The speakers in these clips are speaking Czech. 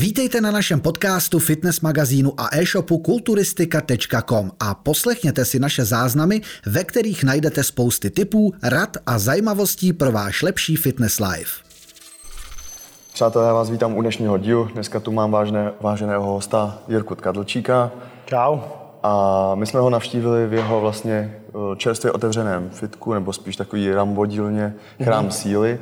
Vítejte na našem podcastu, fitness magazínu a e-shopu kulturistika.com a poslechněte si naše záznamy, ve kterých najdete spousty tipů, rad a zajímavostí pro váš lepší fitness life. Přátelé, já vás vítám u dnešního dílu. Dneska tu mám vážné, váženého hosta Jirku Tkadlčíka. Čau. A my jsme ho navštívili v jeho vlastně eh, čerstvě otevřeném fitku, nebo spíš takový rambodílně, chrám mm-hmm. síly.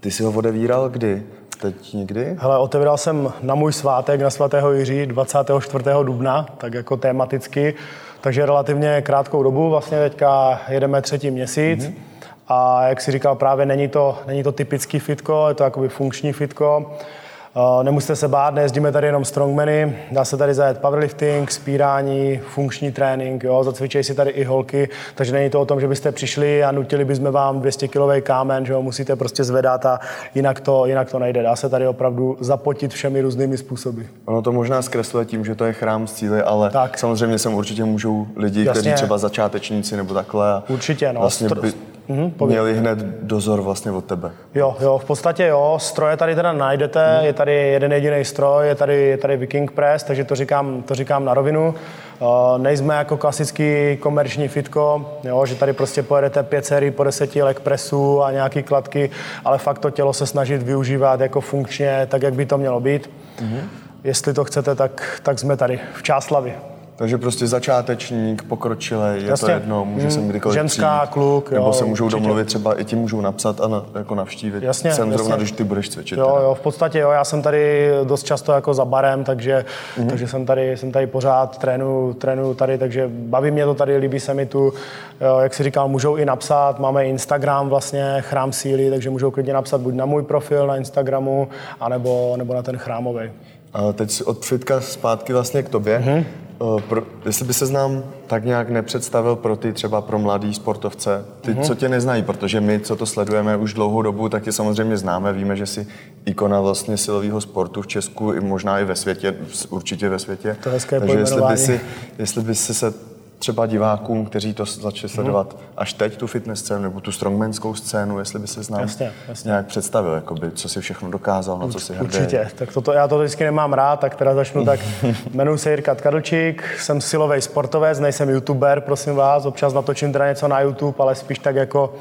Ty si ho odevíral kdy? Teď někdy? Hele, otevíral jsem na můj svátek, na svatého Jiří 24. dubna, tak jako tematicky, takže relativně krátkou dobu, vlastně teďka jedeme třetí měsíc. Mm-hmm. A jak si říkal, právě není to, není to typický fitko, je to jakoby funkční fitko. Eh, nemusíte se bát, nejezdíme tady jenom strongmany, dá se tady zajet powerlifting, spírání, funkční trénink, jo, zacvičej si tady i holky, takže není to o tom, že byste přišli a nutili bychom vám 200 kilový kámen, že ho musíte prostě zvedat a jinak to, jinak to nejde. Dá se tady opravdu zapotit všemi různými způsoby. Ono to možná zkresluje tím, že to je chrám cíly, ale tak. samozřejmě sem určitě můžou lidi, Jasně. kteří třeba začátečníci nebo takhle. Určitě, no. Vlastně by mm-hmm, měli hned dozor vlastně od tebe. Jo, jo, v podstatě jo. Stroje tady teda najdete, mm. je tady jeden jediný stroj, je tady, je tady Viking Press, takže to říkám, to říkám na rovinu. Uh, nejsme jako klasický komerční fitko, jo, že tady prostě pojedete pět sérií po deseti leg presů a nějaký kladky, ale fakt to tělo se snažit využívat jako funkčně, tak jak by to mělo být. Mm-hmm. Jestli to chcete, tak, tak jsme tady v Čáslavi. Takže prostě začátečník, pokročilý, je Jasně. to jedno, může se kdykoliv Ženská, přijít, kluk, Nebo jo, se můžou určitě. domluvit, třeba i ti můžou napsat a na, jako navštívit. Jasně, Jsem jasně. zrovna, když ty budeš cvičit. Jo, jo, v podstatě jo, já jsem tady dost často jako za barem, takže, mm-hmm. takže jsem, tady, jsem tady pořád, trénu, trénu tady, takže baví mě to tady, líbí se mi tu, jo, jak si říkal, můžou i napsat, máme Instagram vlastně, chrám síly, takže můžou klidně napsat buď na můj profil na Instagramu, anebo, nebo na ten chrámový. A teď od fitka zpátky vlastně k tobě. Mm-hmm. Pro, jestli by se znám tak nějak nepředstavil pro ty třeba pro mladý sportovce, ty, mm-hmm. co tě neznají, protože my, co to sledujeme už dlouhou dobu, tak tě samozřejmě známe, víme, že jsi ikona vlastně silového sportu v Česku i možná i ve světě, určitě ve světě. To hezké Takže jestli by, si, jestli by si se třeba divákům, kteří to začali sledovat mm. až teď, tu fitness scénu nebo tu strongmanskou scénu, jestli by se znám jasně, jasně. nějak představil, jakoby, co si všechno dokázal, na co si hrdý. Určitě, tak toto, já to vždycky nemám rád, tak teda začnu tak. Jmenuji se Jirka Tkadlčík, jsem silový sportovec, nejsem youtuber, prosím vás, občas natočím teda něco na YouTube, ale spíš tak jako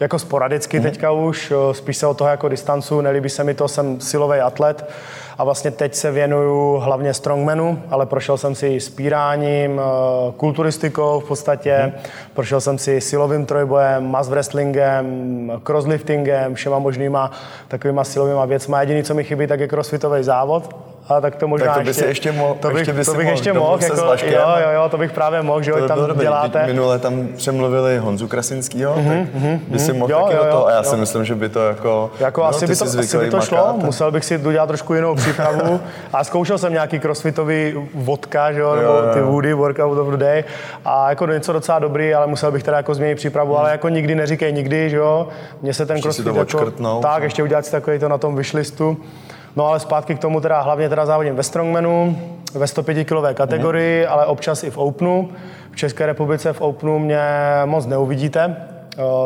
jako sporadicky mm. teďka už, spíš se od toho jako distancu, nelíbí se mi to, jsem silový atlet a vlastně teď se věnuju hlavně strongmanu, ale prošel jsem si spíráním, eh, kulturistikou v podstatě, mm. prošel jsem si silovým trojbojem, mass wrestlingem, crossliftingem, všema možnýma takovýma silovýma věcma. Jediný, co mi chybí, tak je crossfitový závod, a tak to možná tak to by ještě, ještě mohl, to bych, ještě by to bych mohl, ještě mohl, jako, jo, jo, jo, to bych právě mohl, že jo, tam dobrý. děláte. Minule tam přemluvili Honzu Krasinskýho, mm-hmm, tak mm-hmm, by si mohl jo, taky jo, do toho a já jo. si myslím, že by to jako... Jako no, asi, by to, asi by to šlo, makát, musel bych si udělat trošku jinou přípravu a zkoušel jsem nějaký crossfitový vodka, že jo, jo. ty woody, workout of the day a jako něco docela dobrý, ale musel bych teda jako změnit přípravu, hmm. ale jako nikdy neříkej nikdy, že jo, mně se ten crossfit jako, tak, ještě udělat si takový to na tom vyšlistu. No ale zpátky k tomu teda hlavně teda závodím ve strongmanu, ve 105 kilové kategorii, mm. ale občas i v Openu. V České republice v Openu mě moc neuvidíte.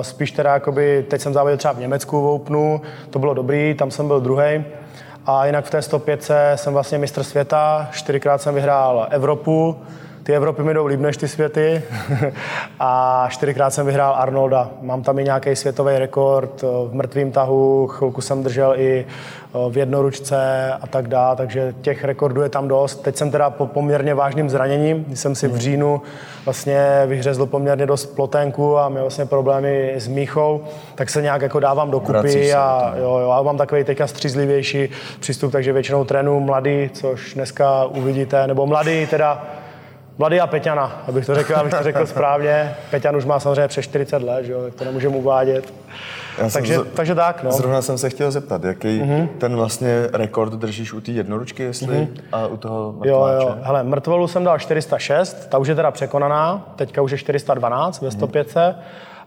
Spíš teda jakoby, teď jsem závodil třeba v Německu v Openu, to bylo dobrý, tam jsem byl druhý. A jinak v té 105 jsem vlastně mistr světa, čtyřikrát jsem vyhrál Evropu, ty Evropy mi jdou líp než ty světy a čtyřikrát jsem vyhrál Arnolda. Mám tam i nějaký světový rekord v mrtvém tahu, chvilku jsem držel i v jednoručce a tak dále, takže těch rekordů je tam dost. Teď jsem teda po poměrně vážným zraněním, když jsem si v hmm. říjnu vlastně vyhřezl poměrně dost ploténku a měl vlastně problémy s míchou, tak se nějak jako dávám dokupy a jo, jo, a mám takový teďka střízlivější přístup, takže většinou trénu mladý, což dneska uvidíte, nebo mladý teda Mladý a Peťana, abych to řekl, abych to řekl správně. Peťan už má samozřejmě přes 40 let, že jo, tak to nemůžeme uvádět. Já takže, z... takže tak, no. Zrovna jsem se chtěl zeptat, jaký mm-hmm. ten vlastně rekord držíš u té jednoručky, jestli, mm-hmm. a u toho mrtváče? Jo, jo, hele, mrtvolu jsem dal 406, ta už je teda překonaná, teďka už je 412 ve 105. Mm-hmm.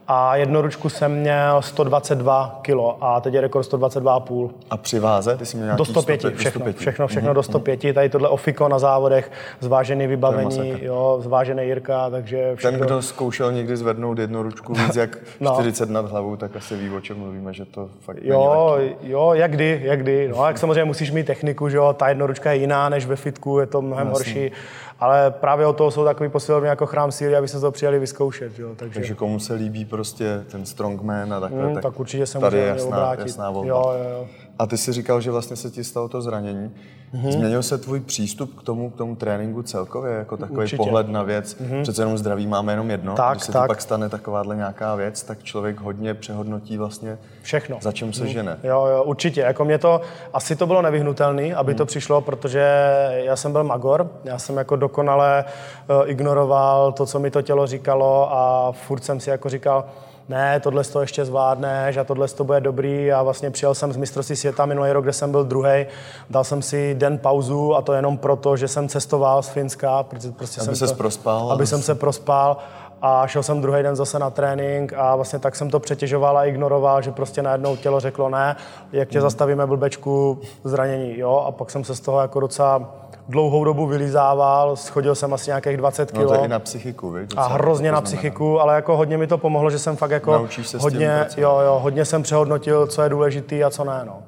A jednoručku jsem měl 122 kg a teď je rekord 122,5. A při váze? Ty jsi měl do 105, 105 všechno, 105. všechno, všechno mm-hmm. do 105. Tady tohle ofiko na závodech, zvážený vybavení, jo, zvážený Jirka, takže všechno. Ten, kdo zkoušel někdy zvednout jednoručku víc jak no. 40 nad hlavou, tak asi ví, o čem mluvíme, že to fakt Jo, jo, jak kdy, jak kdy. No, jak samozřejmě musíš mít techniku, že jo, ta jednoručka je jiná než ve fitku, je to mnohem Jasný. horší ale právě o toho jsou takový posilovny jako chrám síly, aby se to přijali vyzkoušet. Jo. Takže... Takže komu se líbí prostě ten strongman a takhle, mm, tak, tak určitě se tady je jasná, obrátit. jasná volba. Jo, jo, jo. A ty jsi říkal, že vlastně se ti stalo to zranění. Mm-hmm. Změnil se tvůj přístup k tomu, k tomu tréninku celkově, jako takový Určitě. pohled na věc? Mm-hmm. Přece jenom zdraví máme jenom jedno. Tak, Když se tak. to pak stane takováhle nějaká věc, tak člověk hodně přehodnotí vlastně, Všechno. za čem se mm. žene. Jo, jo, určitě. Jako mě to, asi to bylo nevyhnutelné, aby mm. to přišlo, protože já jsem byl magor, já jsem jako dokonale uh, ignoroval to, co mi to tělo říkalo a furt jsem si jako říkal, ne, tohle to ještě zvládneš a tohle to bude dobrý a vlastně přijel jsem z mistrovství světa minulý rok, kde jsem byl druhý. Dal jsem si den pauzu a to jenom proto, že jsem cestoval z Finska. Protože prostě aby jsem to, prospal. Aby jsem se prospal a šel jsem druhý den zase na trénink a vlastně tak jsem to přetěžoval a ignoroval, že prostě najednou tělo řeklo ne, jak tě hmm. zastavíme blbečku, zranění, jo, a pak jsem se z toho jako docela dlouhou dobu vylizával, schodil jsem asi nějakých 20 kg. No to je i na psychiku, víš? A hrozně na psychiku, ale jako hodně mi to pomohlo, že jsem fakt jako hodně, jo, jo, hodně jsem přehodnotil, co je důležitý a co ne, no.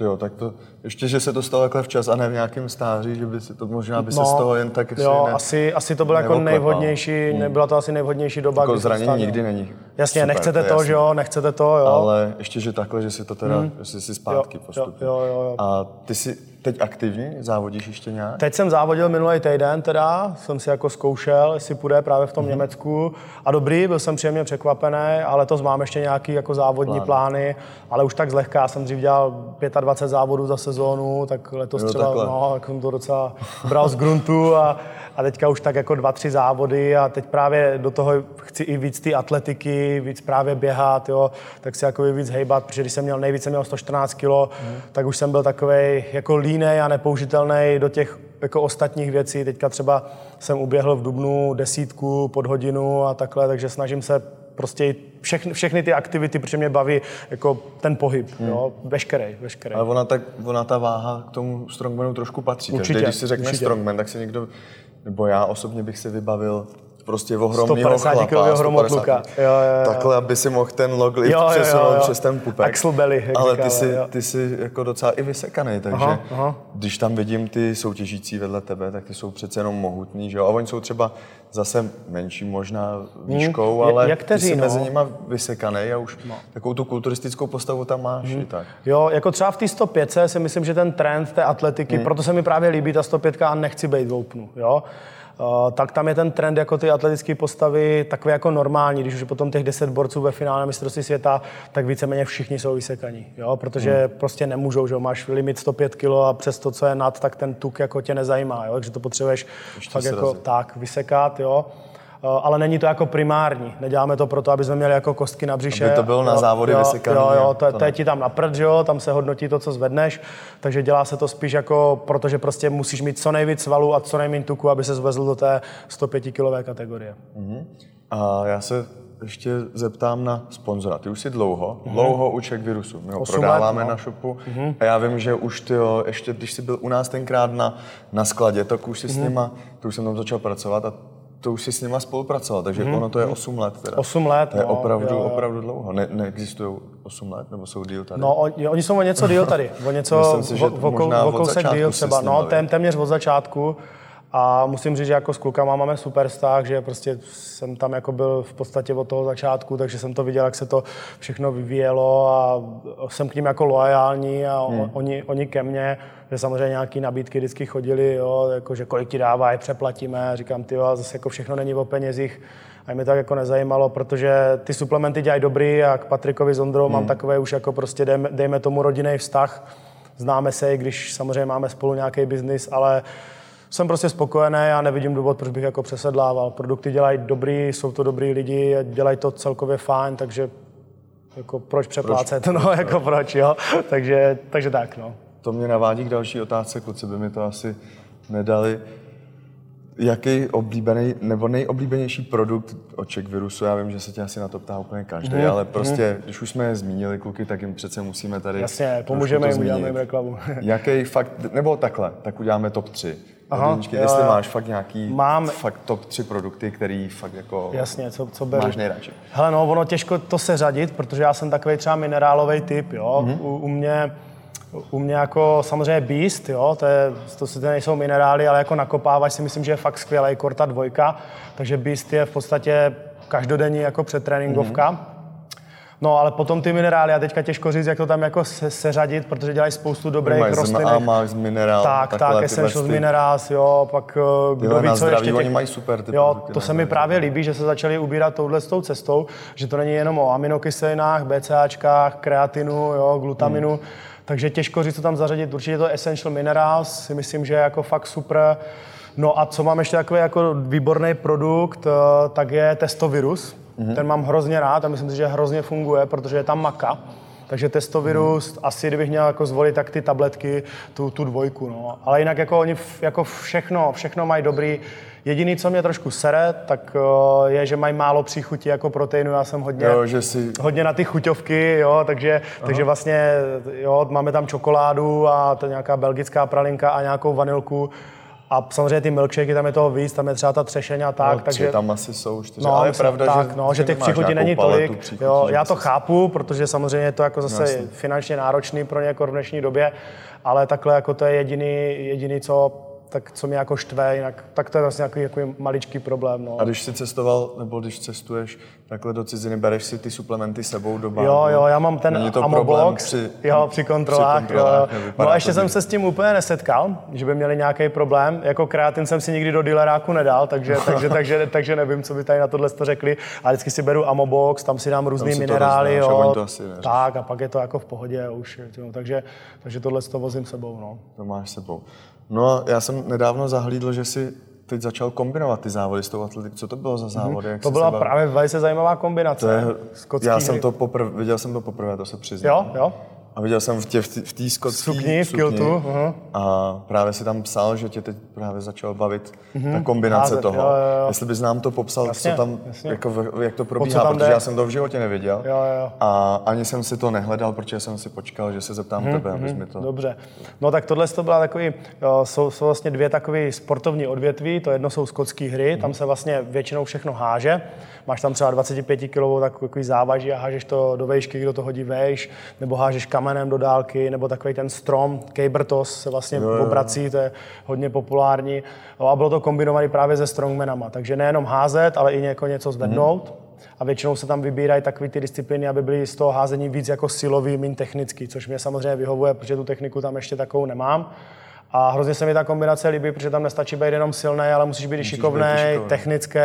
Jo, tak to, ještě, že se to stalo takhle včas a ne v nějakém stáří, že by si to možná by se no, z toho jen tak Jo, ne, asi, asi to bylo jako nejvhodnější, hmm. nebyla to asi nejvhodnější doba. Jako zranění nikdy není. Jasně, super, nechcete to, že jo, nechcete to, jo. Ale ještě, že takhle, že si to teda, hmm. že si zpátky postupně. Jo, jo, jo. A ty si teď aktivní? Závodíš ještě nějak? Teď jsem závodil minulý týden teda, jsem si jako zkoušel, jestli půjde právě v tom mm-hmm. Německu. A dobrý, byl jsem příjemně překvapený, ale to mám ještě nějaký jako závodní Plán. plány, ale už tak zlehka, jsem dřív dělal 25 závodů za sezónu, tak letos jo, třeba, takhle. no, tak jsem to docela bral z gruntu a, a teďka už tak jako dva, tři závody a teď právě do toho chci i víc ty atletiky, víc právě běhat, jo, tak si jako víc hejbat, protože když jsem měl nejvíce měl 114 kg, mm. tak už jsem byl takový jako línej a nepoužitelný do těch jako ostatních věcí. Teďka třeba jsem uběhl v Dubnu desítku pod hodinu a takhle, takže snažím se prostě všechny, všechny ty aktivity, protože mě baví jako ten pohyb, hmm. jo, veškerý, veškerý. Ale ona, tak, ona ta váha k tomu strongmanu trošku patří. Určitě, Každý, když si řekne určitě. strongman, tak si někdo, nebo já osobně bych si vybavil prostě ohromného chlapa. hromotluka. Jo, jo, jo. Takhle, aby si mohl ten log lift jo, jo, přesunout jo, jo. přes ten pupek. Axel belly, Ale ty jsi, ty jsi jako docela i vysekaný, takže aha, aha. když tam vidím ty soutěžící vedle tebe, tak ty jsou přece jenom mohutní, že jo? A oni jsou třeba zase menší možná výškou, hmm. ale Jak teří, ty jsi no? mezi nimi vysekaný a už no. takovou tu kulturistickou postavu tam máš hmm. i tak. Jo, jako třeba v té 105 si myslím, že ten trend té atletiky, hmm. proto se mi právě líbí ta 105 a nechci být v openu, jo? Eh, tak tam je ten trend jako ty atletické postavy takový jako normální, když už potom těch 10 borců ve finále mistrovství světa, tak víceméně všichni jsou vysekaní, jo? protože hmm. prostě nemůžou, že máš limit 105 kg a přes to, co je nad, tak ten tuk jako tě nezajímá, jo? takže to potřebuješ Ještě fakt jako tak vysekat, jo. Eh, ale není to jako primární. Neděláme to proto, aby jsme měli jako kostky na břiše. Aby to bylo na závody vysekané. Jo, jo, to, to, to je ti tam na prd, jo, tam se hodnotí to, co zvedneš, takže dělá se to spíš jako, protože prostě musíš mít co nejvíc svalů a co nejméně tuku, aby se zvezl do té 105 kilové kategorie. Uh-huh. A já se ještě zeptám na sponzora. Ty už jsi dlouho, mm-hmm. dlouho u Czech Virusu. My ho prodáváme let, no. na shopu mm-hmm. a já vím, že už ty jo, ještě když jsi byl u nás tenkrát na, na skladě, tak už jsi mm-hmm. s nima, to už jsem tam začal pracovat a to už si s nima spolupracoval, takže hmm. ono to je 8 let. Teda. 8 let, To je no, opravdu, jo, jo. opravdu dlouho. Ne, neexistují 8 let, nebo jsou díl tady? No, oni, oni jsou o něco díl tady. O něco, Myslím si, že o, možná o kousek díl třeba. No, tém, téměř od začátku. A musím říct, že jako s klukama máme super vztah, že prostě jsem tam jako byl v podstatě od toho začátku, takže jsem to viděl, jak se to všechno vyvíjelo a jsem k ním jako loajální a hmm. oni, oni ke mně, že samozřejmě nějaké nabídky vždycky chodili, jo, jako, že kolik ti dává, je přeplatíme. A říkám, ty zase jako všechno není o penězích. A mě tak jako nezajímalo, protože ty suplementy dělají dobrý a k Patrikovi s Ondrou hmm. mám takové už jako prostě dejme, dejme tomu rodinný vztah. Známe se, i když samozřejmě máme spolu nějaký biznis, ale jsem prostě spokojený a nevidím důvod, proč bych jako přesedlával. Produkty dělají dobrý, jsou to dobrý lidi, dělají to celkově fajn, takže jako proč přeplácet, proč? no jako proč, jo. takže, takže tak, no. To mě navádí k další otázce, kluci by mi to asi nedali. Jaký oblíbený nebo nejoblíbenější produkt od Czech Virusu? Já vím, že se tě asi na to ptá úplně každý, mm. ale prostě, mm. když už jsme je zmínili, kluky, tak jim přece musíme tady. Jasně, pomůžeme jim, uděláme jim reklamu. Jaký fakt, nebo takhle, tak uděláme top 3. Aha, Jedničky, jestli máš fakt nějaký Mám, fakt top 3 produkty, který fakt jako jasně, co, co beru. máš nejradši. Hele, no, ono těžko to seřadit, protože já jsem takový třeba minerálový typ, jo. Mm-hmm. U, u, mě u mě jako samozřejmě Beast, jo, to, je, to se nejsou minerály, ale jako nakopávač si myslím, že je fakt skvělý, Korta dvojka, takže Beast je v podstatě každodenní jako předtréninkovka. Mm-hmm. No, ale potom ty minerály, a teďka těžko říct, jak to tam jako se, seřadit, protože dělají spoustu dobrých rostlin. A máš minerál. Tak, tak, Essentials Minerals, jo, pak eh, kdo ví, co zdraví, ještě. Těch... Oni mají super ty Jo, to se mi právě líbí, že se začali ubírat touhle tou cestou, že to není jenom o aminokyselinách, BCAčkách, kreatinu, jo, glutaminu, hmm. Takže těžko říct, co tam zařadit. Určitě to Essential Minerals si myslím, že je jako fakt super. No a co mám ještě takový jako výborný produkt, eh, tak je testovirus. Mm-hmm. Ten mám hrozně rád a myslím si, že hrozně funguje, protože je tam maka. Takže testovirus, mm. asi kdybych měl jako zvolit, tak ty tabletky, tu, tu dvojku. No. Ale jinak jako oni jako všechno, všechno mají dobrý. Jediný, co mě trošku sere, tak uh, je, že mají málo příchutí jako proteinu. Já jsem hodně, jo, že si... hodně na ty chuťovky, jo, takže, takže vlastně jo, máme tam čokoládu a to nějaká belgická pralinka a nějakou vanilku a samozřejmě ty milkshakey, tam je toho víc, tam je třeba ta třešeň a tak. No, takže tam asi jsou čtyři, no, ale je pravda, tak, že, no, že těch příchutí není tolik. Příchutí, jo, já to chápu, protože samozřejmě je to jako zase Jasně. finančně náročný pro ně jako v dnešní době, ale takhle jako to je jediný, jediný co tak co mě jako štve, jinak, tak to je vlastně nějaký jako maličký problém. No. A když jsi cestoval, nebo když cestuješ takhle do ciziny, bereš si ty suplementy sebou do baru? Jo, jo, já mám ten Není to Amobox, při, jo, při kontrolách. Při kontrolách jo. No a ještě jsem se s tím úplně nesetkal, že by měli nějaký problém. Jako kreatin jsem si nikdy do dealeráku nedal, takže, takže, takže, takže nevím, co by tady na tohle to řekli. A vždycky si beru Amobox, tam si dám různé minerály. jo, to asi tak a pak je to jako v pohodě už. Jo, takže, takže tohle to vozím sebou. No. To máš sebou. No a já jsem nedávno zahlídl, že si teď začal kombinovat ty závody s tou atletikou. Co to bylo za závody? Mm-hmm. To byla právě velice zajímavá kombinace. To je, já jsem to poprvé, viděl jsem to poprvé, to se přiznám. Jo, jo. A viděl jsem v té v té skotské sukni, v kiltu. Uh-huh. A právě si tam psal, že tě teď právě začal bavit uh-huh. ta kombinace Házet, toho. Jo, jo, jo. Jestli bys nám to popsal, jasně, co tam, jako, jak to probíhá, protože jde? já jsem to v životě nevěděl. Jo, jo. A ani jsem si to nehledal, protože jsem si počkal, že se zeptám uh-huh, tebe, abys mi to... Dobře. No tak tohle to byla takový, jo, jsou, jsou vlastně dvě takové sportovní odvětví. To jedno jsou skotské hry, uh-huh. tam se vlastně většinou všechno háže. Máš tam třeba 25 kg takový závaží a hážeš to do vejšky, kdo to hodí vejš, nebo hážeš kamenem do dálky, nebo takový ten strom, Cabertos se vlastně jo. obrací, to je hodně populární. No a bylo to kombinované právě se strongmanama, takže nejenom házet, ale i jako něco zvednout. Mm. A většinou se tam vybírají takové ty disciplíny, aby byly z toho házení víc jako silový, méně technický, což mě samozřejmě vyhovuje, protože tu techniku tam ještě takovou nemám. A hrozně se mi ta kombinace líbí, protože tam nestačí být jenom silný, ale musíš být šikovný, technický,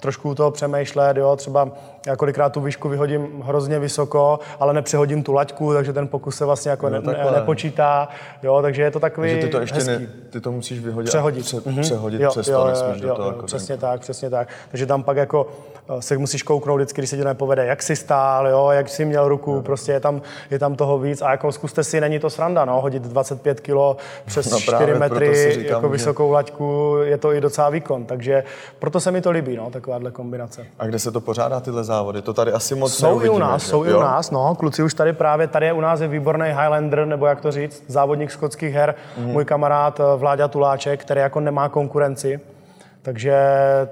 trošku toho přemýšlet, jo, třeba já kolikrát tu výšku vyhodím hrozně vysoko, ale nepřehodím tu laťku, takže ten pokus se vlastně jako no, ne, nepočítá, jo, takže je to takový Takže ty to ještě hezký. ne, ty to musíš vyhodit přehodit, pře, mm-hmm. přehodit jo, přes jo, to, nesmíš jo, do toho. Jo, jako přesně tak, přesně tak. Takže tam pak jako eh, se musíš kouknout vždycky, když se ti nepovede, jak jsi stál, jo, jak jsi měl ruku, jo. prostě je tam, je tam toho víc a jako zkuste si, není to sranda, no, hodit 25 kg přes no 4 metry, říkám, jako vysokou laťku, je to i docela výkon, takže proto se mi to líbí, no, takováhle kombinace. A kde se to pořádá, tyhle závody? To tady asi moc Jsou i u nás, že? jsou jo? i u nás, no. Kluci už tady právě, tady je u nás je výborný Highlander, nebo jak to říct, závodník skotských her, mm-hmm. můj kamarád eh, Vláďa Tuláček, který jako nemá konkurenci. Takže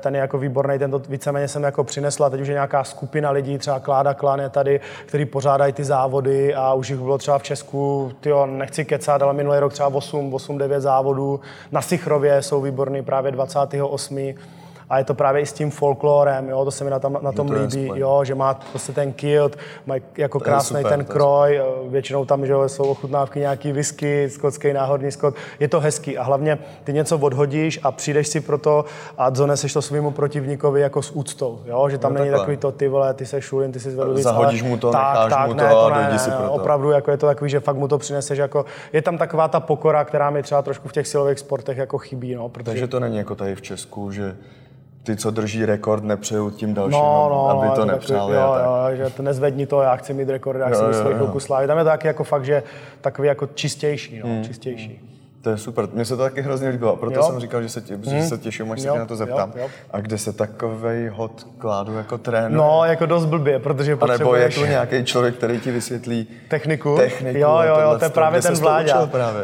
ten je jako výborný, tento víceméně jsem jako přinesla, teď už je nějaká skupina lidí, třeba Kláda Klan je tady, který pořádají ty závody a už jich bylo třeba v Česku, tyjo, nechci kecat, ale minulý rok třeba 8, 8 9 závodů. Na Sichrově jsou výborný právě 28 a je to právě i s tím folklorem, jo, to se mi na, tam, na tom to líbí, jo, že má prostě ten kilt, má jako krásný super, ten kroj, většinou tam že jsou ochutnávky nějaký whisky, skotský náhodný skot, je to hezký a hlavně ty něco odhodíš a přijdeš si pro to a doneseš to svýmu protivníkovi jako s úctou, jo, že tam no, není takhle. takový to ty vole, ty se šulin, ty si zvedl Zahodíš mu to, tak, necháš tak, mu to ne, to a ne, si pro to. Opravdu jako je to takový, že fakt mu to přineseš jako, je tam taková ta pokora, která mi třeba trošku v těch silových sportech jako chybí, no, protože... Takže to není jako tady v Česku, že ty, co drží rekord, nepřeju tím dalším, no, no, aby to, to nepřáli. Jo, jo, že to nezvedni to, já chci mít rekord, já chci mít svoji chvilku slávy. Tam je to taky jako fakt, že takový jako čistější, no, hmm. čistější. To je super, mně se to taky hrozně líbilo, proto jo. jsem říkal, že se, tě, hmm. že se těším, až se tě na to zeptám. Jo, jo. A kde se takový hod kládu jako trénuje? No, jako dost blbě, protože potřebuješ... A nebo je to nějaký člověk, který ti vysvětlí techniku? Techniku jo, jo, jo, to je právě ten vládě.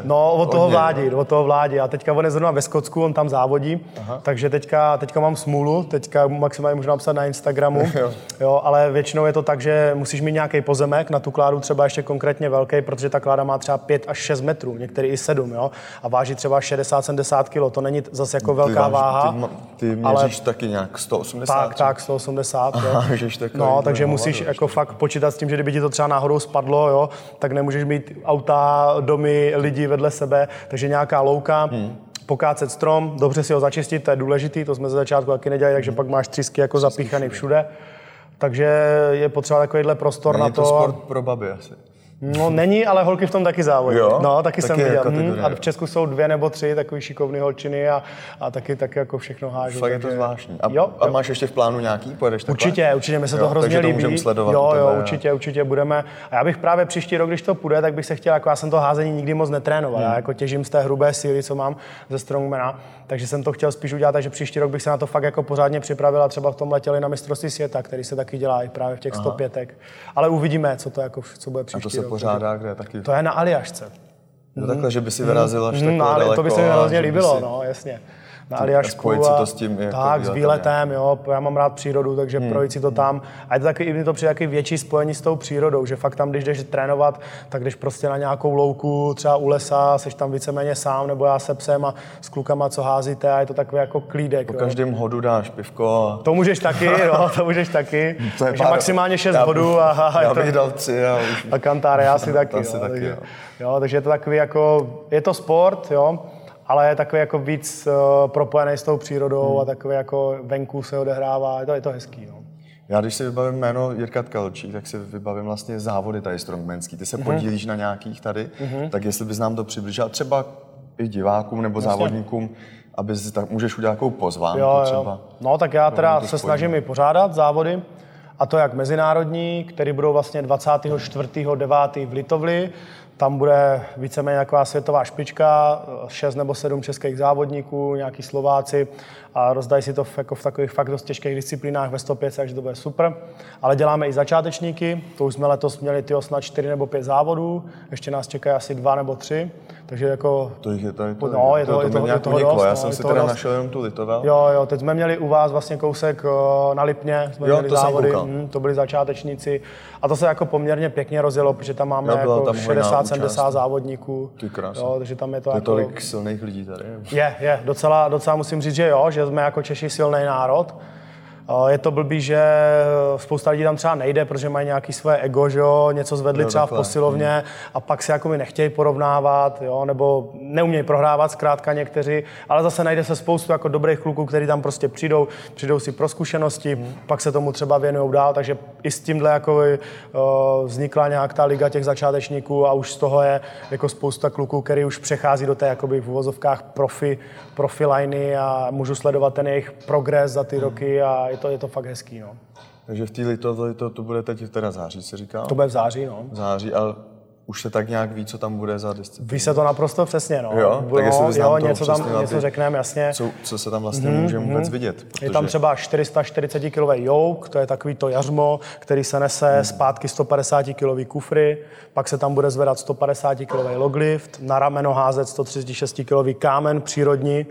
No, od toho vládí, od toho vládí. A teďka on je zrovna ve Skotsku, on tam závodí, Aha. takže teďka, teďka mám smůlu, teďka maximálně můžu napsat na Instagramu, jo. jo. ale většinou je to tak, že musíš mít nějaký pozemek, na tu kládu třeba ještě konkrétně velký, protože ta kláda má třeba 5 až 6 metrů, některý i 7, jo, a váží třeba 60-70 kg, to není zase jako velká ty váha. Ty, ty měříš ale taky nějak 180? Tak, tak, 180, jo. Aha, no, takže musíš jako fakt počítat s tím, že kdyby ti to třeba náhodou spadlo, jo, tak nemůžeš mít auta, domy, lidi vedle sebe, takže nějaká louka, hmm pokácet strom, dobře si ho začistit, to je důležitý, to jsme ze začátku taky nedělali, takže pak máš třísky jako zapíchaný všude. Takže je potřeba takovýhle prostor Není na to. to sport pro baby asi. No není, ale holky v tom taky závodí. Jo? No, taky, taky jsem viděl. Jako hmm, a v Česku jsou dvě nebo tři takový šikovný holčiny a, a taky, taky jako všechno hážou. Fakt je to zvláštní. A, jo, a máš ještě v plánu nějaký? Pojedeš takhle? Určitě, určitě, mi se jo, to hrozně takže líbí. To sledovat jo, jo, určitě, určitě budeme. A já bych právě příští rok, když to půjde, tak bych se chtěl, jako já jsem to házení nikdy moc netrénoval. Hmm. Já jako těžím z té hrubé síly, co mám ze strongmana, takže jsem to chtěl spíš udělat, takže příští rok bych se na to fakt jako pořádně připravil a třeba v tom letěli na mistrovství světa, který se taky dělá i právě v těch 105. Ale uvidíme, co to jako, co bude příští rok. Pořádá kde? Tak taky... To je na Aliašce. No takhle, že by si vyrazil až mm, takhle no, To by se mi hrozně líbilo, si... no, jasně. Na Aliašku a, to s tím jako tak, s výletem, jo, já mám rád přírodu, takže hmm. projít si to tam. A je to taky, i to přijde taky větší spojení s tou přírodou, že fakt tam, když jdeš trénovat, tak jdeš prostě na nějakou louku, třeba u lesa, seš tam víceméně sám, nebo já se psem a s klukama, co házíte a je to takový jako klídek. Po jo. každém hodu dáš pivko. A... To můžeš taky, no, to můžeš taky. To je pár... maximálně 6 hodů. A, a, já bych to... dal tři. A, už... a kantáre, já si taky. jo, taky takže, jo. jo. takže je to takový jako, je to sport, jo, ale je takový jako víc uh, propojený s tou přírodou hmm. a takový jako venku se odehrává, je to, je to hezký. No. Já když si vybavím jméno Jirka Tkalčík, tak si vybavím vlastně závody tady strongmanský. Ty se mm-hmm. podílíš na nějakých tady, mm-hmm. tak jestli bys nám to přiblížil třeba i divákům nebo Jasně. závodníkům, aby si tak můžeš udělat nějakou pozvánku jo, třeba. Jo. No tak já teda se snažím i pořádat závody, a to jak mezinárodní, které budou vlastně 24.9. v Litovli, tam bude víceméně taková světová špička, šest nebo sedm českých závodníků, nějaký Slováci a rozdají si to v, jako v takových fakt dost těžkých disciplínách ve 105, takže to bude super. Ale děláme i začátečníky, to už jsme letos měli ty snad čtyři nebo pět závodů, ještě nás čekají asi dva nebo tři, takže jako... To je tady to, no, je to, to, to, to, je to, to dost, já jsem no, si teda dost. našel jenom tu Litovel. Jo, jo, teď jsme měli u vás vlastně kousek eh, na Lipně, jsme jo, měli to závody, hm, to byli začátečníci a to se jako poměrně pěkně rozjelo, protože tam máme jo, jako 60-70 závodníků. Ty jo, takže tam je to, je jako... tolik silných lidí tady. Je, je, docela, docela musím říct, že jo, že jsme jako Češi silný národ. Je to blbý, že spousta lidí tam třeba nejde, protože mají nějaký své ego, že jo, něco zvedli jo, třeba takhle. v posilovně hmm. a pak se jako mi nechtějí porovnávat, jo, nebo neumějí prohrávat zkrátka někteří, ale zase najde se spoustu jako dobrých kluků, kteří tam prostě přijdou, přijdou si pro zkušenosti, hmm. pak se tomu třeba věnují dál, takže i s tímhle jako vznikla nějak ta liga těch začátečníků a už z toho je jako spousta kluků, který už přechází do té jakoby v uvozovkách profi, profi liney a můžu sledovat ten jejich progres za ty hmm. roky a je to, je to fakt hezký. No. Takže v té Litovli to, to bude teď teda září, se říká? To bude v září, no. V září, ale už se tak nějak ví, co tam bude za disciplínu. Ví se to naprosto přesně, no. Jo, tak jestli jo, něco tam, něco řekneme, jasně. Co, co se tam vlastně mm-hmm. může vůbec vidět? Protože... Je tam třeba 440 kg jouk, to je takový to jařmo, který se nese mm. zpátky 150 kg kufry, pak se tam bude zvedat 150 kg loglift, na rameno házet 136 kg kámen přírodní,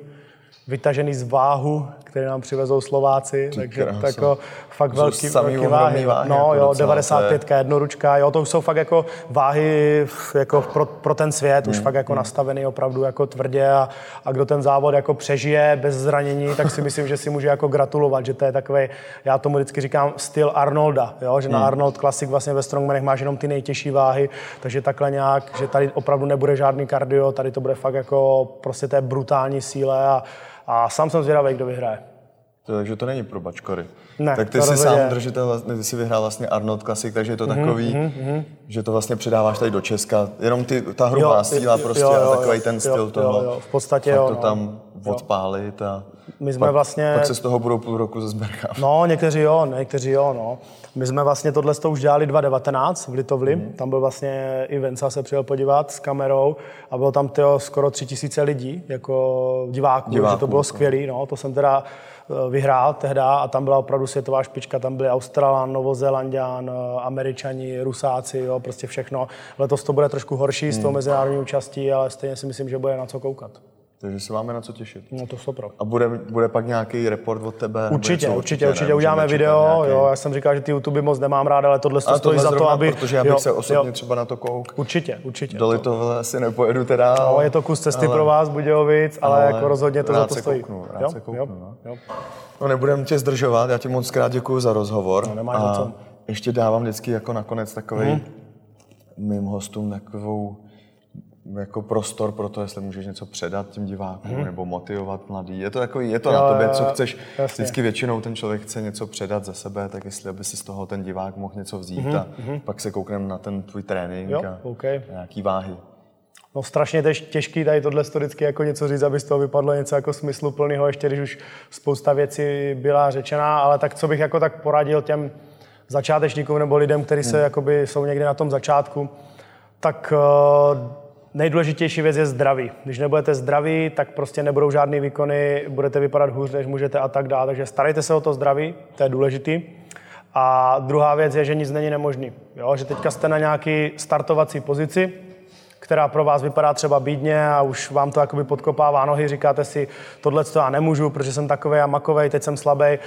vytažený z váhu, které nám přivezou Slováci, Ty takže krása. jako fakt velký, velký váhy. váhy. No jako jo, 95 je... jednoručka, jo, to už jsou fakt jako váhy jako pro, pro ten svět, hmm. už fakt jako hmm. nastavený opravdu jako tvrdě a, a kdo ten závod jako přežije bez zranění, tak si myslím, že si může jako gratulovat, že to je takový, já tomu vždycky říkám styl Arnolda, jo, že hmm. na Arnold Classic vlastně ve Strongmanech máš jenom ty nejtěžší váhy, takže takhle nějak, že tady opravdu nebude žádný kardio, tady to bude fakt jako prostě té brutální síle a, a sám jsem zvědavý, kdo vyhraje. Takže to není pro bačkory. Ne, tak ty jsi sám držitel, ty jsi vyhrál vlastně Arnold Classic, takže je to mm-hmm, takový, mm-hmm. že to vlastně předáváš tady do Česka. Jenom ty, ta hrubá jo, síla prostě jo, jo, a takový ten styl jo, toho. Jo, jo, v podstatě jo, to no. tam odpálit a... my jsme pak, vlastně... Pak se z toho budou půl roku zezberkat. No, někteří jo, někteří jo, no. My jsme vlastně tohle už dělali 2019 v Litovli. Mm. Tam byl vlastně i Venca se přijel podívat s kamerou a bylo tam tyjo, skoro tři tisíce lidí jako diváků, diváků že to bylo skvělé. No. To jsem teda eh, vyhrál tehdy a tam byla opravdu světová špička, tam byli Australan, Novozélandian, eh, Američani, Rusáci, jo, prostě všechno. Letos to bude trošku horší mm. s tou hmm. mezinárodní účastí, ale stejně si myslím, že bude na co koukat. Takže se máme na co těšit. No to super. A bude, bude pak nějaký report od tebe? Určitě, určitě, určitě, určitě uděláme video. Nějaký... Jo, já jsem říkal, že ty YouTube moc nemám rád, ale tohle to stojí za to, aby... Protože já bych jo, se osobně jo. třeba na to kouk. Určitě, určitě. Doli to asi nepojedu teda. No, je to kus cesty ale, pro vás, Budějovic, ale, ale jako rozhodně to za to stojí. Kouknu, rád jo? se kouknu, jo? No. Jo. no nebudem tě zdržovat, já ti moc krát děkuji za rozhovor. No, nemáš a co. ještě dávám vždycky jako nakonec takový hmm. mým hostům takovou jako prostor pro to, jestli můžeš něco předat tím divákům hmm. nebo motivovat mladý. Je to, jako, je to jo, na tobě, co chceš. Jasně. Vždycky většinou ten člověk chce něco předat za sebe, tak jestli aby si z toho ten divák mohl něco vzít hmm. a hmm. pak se koukneme na ten tvůj trénink jo, a okay. nějaký váhy. No strašně tež, těžký tady tohle vždycky jako něco říct, aby z toho vypadlo něco jako smysluplného, ještě když už spousta věcí byla řečená, ale tak co bych jako tak poradil těm začátečníkům nebo lidem, kteří se hmm. jakoby jsou někde na tom začátku, tak uh, nejdůležitější věc je zdraví. Když nebudete zdraví, tak prostě nebudou žádné výkony, budete vypadat hůř, než můžete a tak dále. Takže starejte se o to zdraví, to je důležitý. A druhá věc je, že nic není nemožný. Jo? Že teďka jste na nějaký startovací pozici, která pro vás vypadá třeba bídně a už vám to jakoby podkopává nohy, říkáte si, tohle to já nemůžu, protože jsem takový a makovej, teď jsem slabý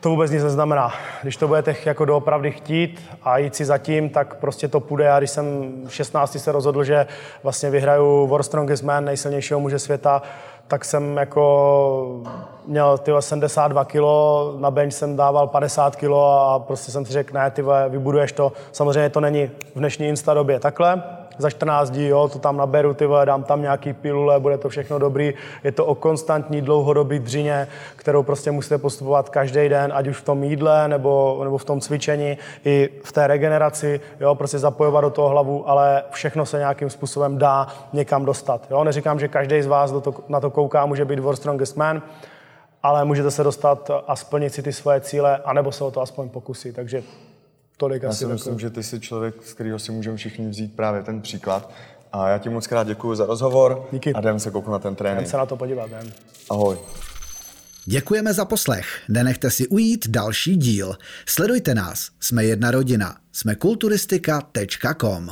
to vůbec nic neznamená. Když to budete jako doopravdy chtít a jít si zatím, tak prostě to půjde. Já když jsem v 16 se rozhodl, že vlastně vyhraju World Strongest Man, nejsilnějšího muže světa, tak jsem jako měl ty 72 kg, na bench jsem dával 50 kg a prostě jsem si řekl, ne, ty vybuduješ to. Samozřejmě to není v dnešní insta době takhle, za 14 dní, jo, to tam naberu, ty vole, dám tam nějaký pilule, bude to všechno dobrý. Je to o konstantní dlouhodobý dřině, kterou prostě musíte postupovat každý den, ať už v tom jídle nebo, nebo v tom cvičení, i v té regeneraci, jo, prostě zapojovat do toho hlavu, ale všechno se nějakým způsobem dá někam dostat. Jo. Neříkám, že každý z vás do to, na to kouká, může být World Strongest Man, ale můžete se dostat a splnit si ty svoje cíle, anebo se o to aspoň pokusit. Takže tolik já asi. Já si myslím, že ty jsi člověk, z kterého si můžeme všichni vzít právě ten příklad. A já ti moc krát děkuji za rozhovor. Díky. A jdem se kouknout na ten trénink. Jdem se na to podívat, jdem. Ahoj. Děkujeme za poslech. Nenechte si ujít další díl. Sledujte nás. Jsme jedna rodina. Jsme kulturistika.com.